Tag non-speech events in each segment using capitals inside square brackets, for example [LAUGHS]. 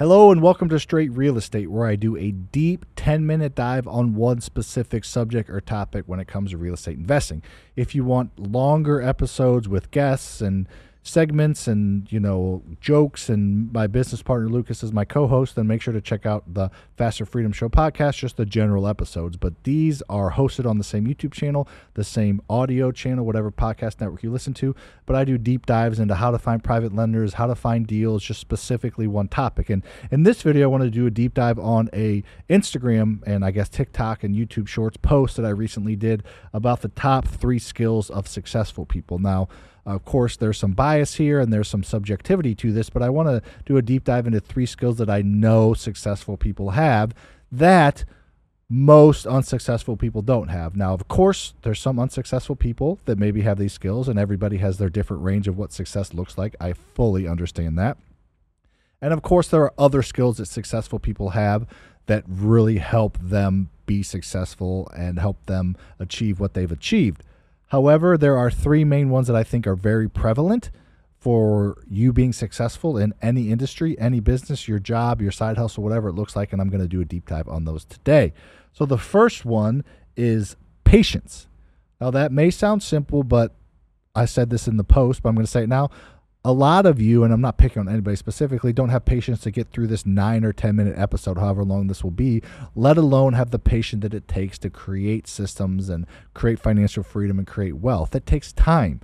Hello and welcome to Straight Real Estate, where I do a deep 10 minute dive on one specific subject or topic when it comes to real estate investing. If you want longer episodes with guests and segments and you know jokes and my business partner lucas is my co-host then make sure to check out the faster freedom show podcast just the general episodes. But these are hosted on the same youtube channel the same audio channel whatever podcast network you listen to. But i do deep dives into how to find private lenders how to find deals just specifically one topic. And in this video i want to do a deep dive on a instagram and i guess tiktok and youtube shorts post that i recently did about the top three skills of successful people. Now of course, there's some bias here and there's some subjectivity to this, but I want to do a deep dive into three skills that I know successful people have that most unsuccessful people don't have. Now, of course, there's some unsuccessful people that maybe have these skills, and everybody has their different range of what success looks like. I fully understand that. And of course, there are other skills that successful people have that really help them be successful and help them achieve what they've achieved. However, there are three main ones that I think are very prevalent for you being successful in any industry, any business, your job, your side hustle, whatever it looks like. And I'm going to do a deep dive on those today. So the first one is patience. Now, that may sound simple, but I said this in the post, but I'm going to say it now a lot of you, and I'm not picking on anybody specifically, don't have patience to get through this nine or 10 minute episode, however long this will be, let alone have the patience that it takes to create systems and create financial freedom and create wealth. It takes time.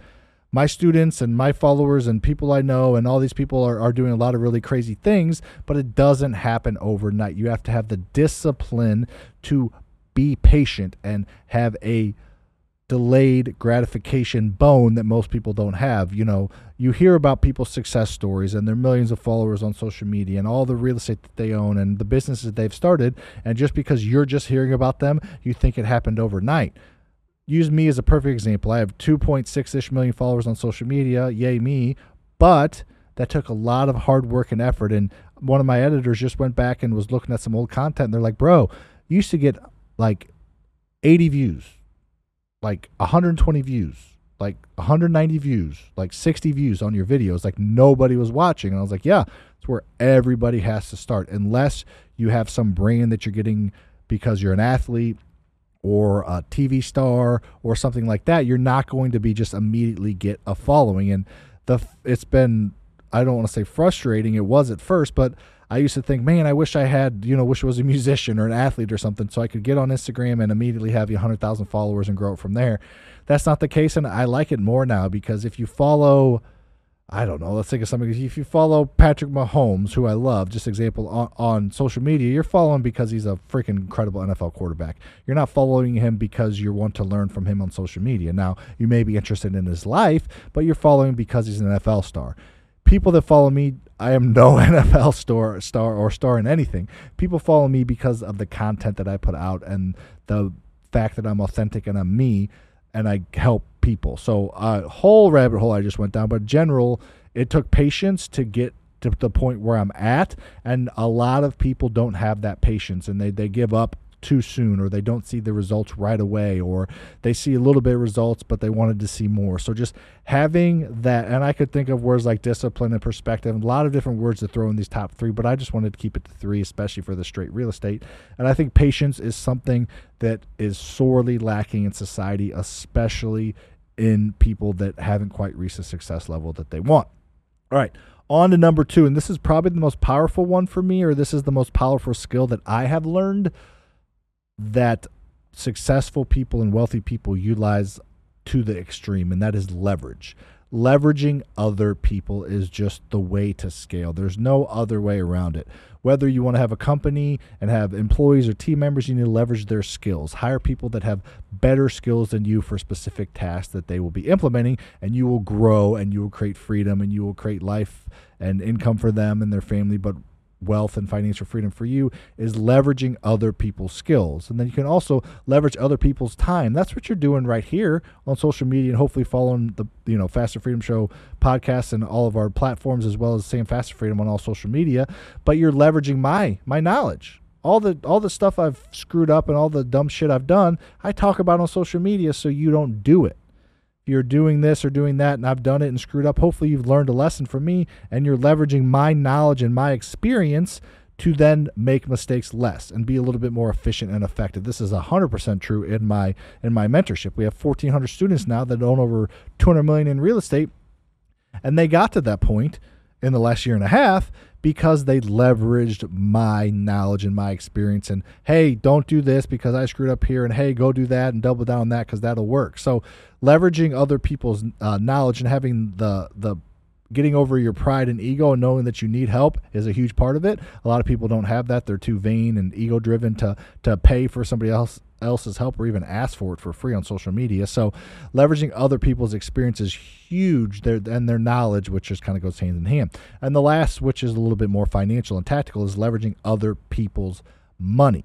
My students and my followers and people I know and all these people are, are doing a lot of really crazy things, but it doesn't happen overnight. You have to have the discipline to be patient and have a delayed gratification bone that most people don't have. You know, you hear about people's success stories and their millions of followers on social media and all the real estate that they own and the businesses that they've started. And just because you're just hearing about them, you think it happened overnight. Use me as a perfect example. I have 2.6 ish million followers on social media. Yay, me. But that took a lot of hard work and effort. And one of my editors just went back and was looking at some old content. And they're like, bro, you used to get like 80 views like 120 views, like 190 views, like 60 views on your videos, like nobody was watching. And I was like, yeah, it's where everybody has to start. Unless you have some brand that you're getting because you're an athlete or a TV star or something like that, you're not going to be just immediately get a following. And the it's been I don't want to say frustrating. It was at first, but I used to think, man, I wish I had, you know, wish I was a musician or an athlete or something so I could get on Instagram and immediately have you 100,000 followers and grow it from there. That's not the case. And I like it more now because if you follow, I don't know, let's think of something. If you follow Patrick Mahomes, who I love, just example on, on social media, you're following because he's a freaking incredible NFL quarterback. You're not following him because you want to learn from him on social media. Now, you may be interested in his life, but you're following because he's an NFL star people that follow me, I am no [LAUGHS] NFL star, star or star in anything. People follow me because of the content that I put out and the fact that I'm authentic and I'm me and I help people. So a uh, whole rabbit hole I just went down, but general, it took patience to get to the point where I'm at, and a lot of people don't have that patience and they they give up too soon or they don't see the results right away or they see a little bit of results but they wanted to see more. So just having that and i could think of words like discipline and perspective a lot of different words to throw in these top three but i just wanted to keep it to three especially for the straight real estate. And i think patience is something that is sorely lacking in society especially in people that haven't quite reached the success level that they want. All right on to number two and this is probably the most powerful one for me or this is the most powerful skill that i have learned that successful people and wealthy people utilize to the extreme, and that is leverage. Leveraging other people is just the way to scale. There's no other way around it. Whether you want to have a company and have employees or team members, you need to leverage their skills. Hire people that have better skills than you for specific tasks that they will be implementing, and you will grow and you will create freedom and you will create life and income for them and their family. But wealth and financial freedom for you is leveraging other people's skills. And then you can also leverage other people's time. That's what you're doing right here on social media and hopefully following the you know Faster Freedom Show podcast and all of our platforms as well as Sam Faster Freedom on all social media. But you're leveraging my my knowledge. All the all the stuff I've screwed up and all the dumb shit I've done, I talk about on social media so you don't do it. You're doing this or doing that and I've done it and screwed up, hopefully you've learned a lesson from me and you're leveraging my knowledge and my experience to then make mistakes less and be a little bit more efficient and effective. This is 100% true in my in my mentorship. We have 1400 students now that own over 200 million in real estate and they got to that point in the last year and a half because they leveraged my knowledge and my experience and hey don't do this because i screwed up here and hey go do that and double down on that because that'll work. So leveraging other people's uh, knowledge and having the the getting over your pride and ego and knowing that you need help is a huge part of it. A lot of people don't have that. They're too vain and ego driven to to pay for somebody else else's help or even ask for it for free on social media. So leveraging other people's experience is huge their, and their knowledge, which just kind of goes hand in hand. And the last, which is a little bit more financial and tactical, is leveraging other people's money.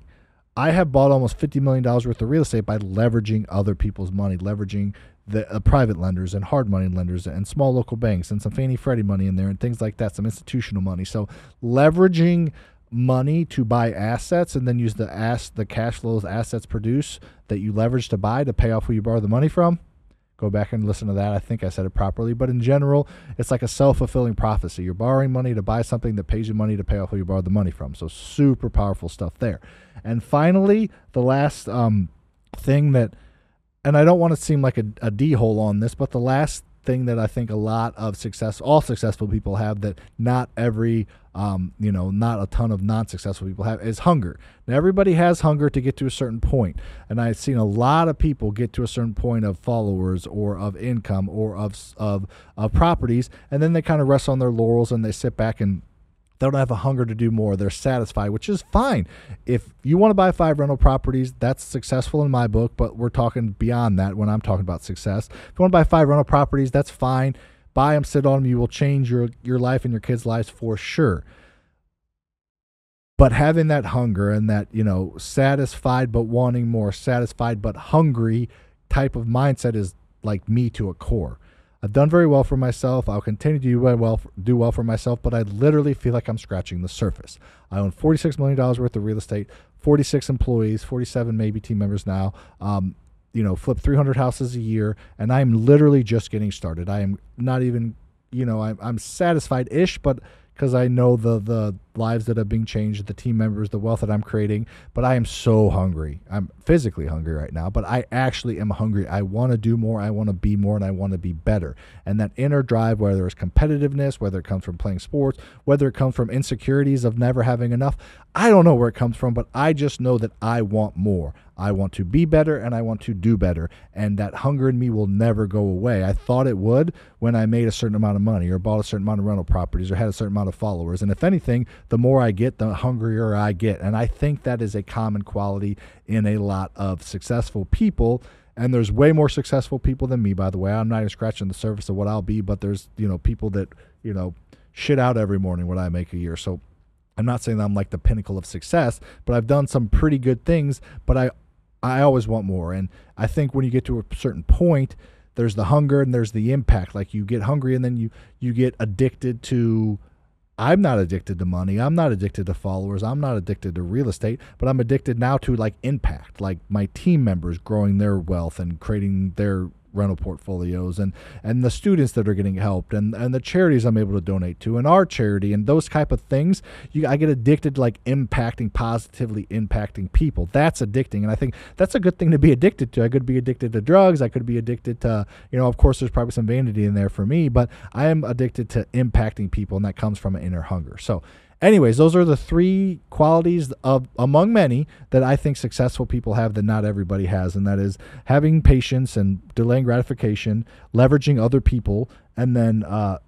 I have bought almost $50 million worth of real estate by leveraging other people's money, leveraging the uh, private lenders and hard money lenders and small local banks and some Fannie Freddie money in there and things like that, some institutional money. So leveraging money to buy assets and then use the ass the cash flows assets produce that you leverage to buy to pay off who you borrow the money from. Go back and listen to that. I think I said it properly. But in general, it's like a self fulfilling prophecy. You're borrowing money to buy something that pays you money to pay off who you borrowed the money from. So super powerful stuff there. And finally, the last um, thing that and I don't want to seem like a, a D hole on this, but the last thing that I think a lot of success, all successful people have that not every, um, you know, not a ton of non-successful people have is hunger. Now everybody has hunger to get to a certain point, and I've seen a lot of people get to a certain point of followers or of income or of of of properties, and then they kind of rest on their laurels and they sit back and they don't have a hunger to do more. They're satisfied, which is fine. If you want to buy five rental properties, that's successful in my book, but we're talking beyond that when I'm talking about success. If you want to buy five rental properties, that's fine. Buy them, sit on them. You will change your, your life and your kids' lives for sure. But having that hunger and that, you know, satisfied but wanting more, satisfied but hungry type of mindset is like me to a core. I've done very well for myself. I'll continue to do well, do well for myself, but I literally feel like I'm scratching the surface. I own $46 million worth of real estate, 46 employees, 47 maybe team members now. Um, you know, flip 300 houses a year, and I'm literally just getting started. I am not even, you know, I'm, I'm satisfied ish, but because I know the the lives that are being changed, the team members, the wealth that I'm creating. But I am so hungry. I'm physically hungry right now, but I actually am hungry. I want to do more. I want to be more, and I want to be better. And that inner drive, whether it's competitiveness, whether it comes from playing sports, whether it comes from insecurities of never having enough, I don't know where it comes from, but I just know that I want more. I want to be better and I want to do better. And that hunger in me will never go away. I thought it would when I made a certain amount of money or bought a certain amount of rental properties or had a certain amount of followers. And if anything, the more I get, the hungrier I get. And I think that is a common quality in a lot of successful people. And there's way more successful people than me, by the way. I'm not even scratching the surface of what I'll be, but there's, you know, people that, you know, shit out every morning what I make a year. So I'm not saying that I'm like the pinnacle of success, but I've done some pretty good things, but I I always want more. And I think when you get to a certain point, there's the hunger and there's the impact. Like you get hungry and then you you get addicted to I'm not addicted to money. I'm not addicted to followers. I'm not addicted to real estate, but I'm addicted now to like impact, like my team members growing their wealth and creating their rental portfolios and and the students that are getting helped and and the charities I'm able to donate to and our charity and those type of things you I get addicted to like impacting positively impacting people. That's addicting and I think that's a good thing to be addicted to. I could be addicted to drugs. I could be addicted to you know of course there's probably some vanity in there for me but I am addicted to impacting people and that comes from an inner hunger. So anyways, those are the three qualities of among many that I think successful people have that not everybody has, and that is having patience and delaying gratification, leveraging other people, and then uh,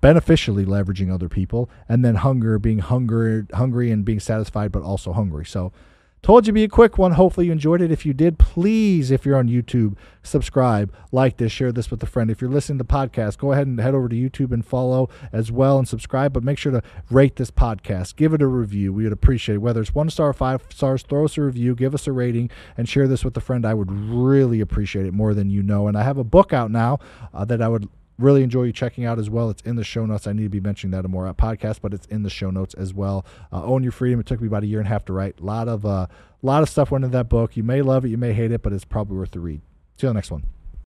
beneficially leveraging other people, and then hunger, being hunger, hungry and being satisfied, but also hungry. So Told you be a quick one. Hopefully you enjoyed it. If you did, please, if you're on YouTube, subscribe, like this, share this with a friend. If you're listening to podcast, go ahead and head over to YouTube and follow as well and subscribe. But make sure to rate this podcast. Give it a review. We would appreciate it. Whether it's one star or five stars, throw us a review, give us a rating, and share this with a friend. I would really appreciate it more than you know. And I have a book out now uh, that I would really enjoy you checking out as well. It's in the show notes. I need to be mentioning that more podcast, but it's in the show notes as well. Uh, Own Your Freedom. It took me about a year and a half to write. A lot of uh, lot of stuff went into that book. You may love it, you may hate it, but it's probably worth the read. See you on the next one.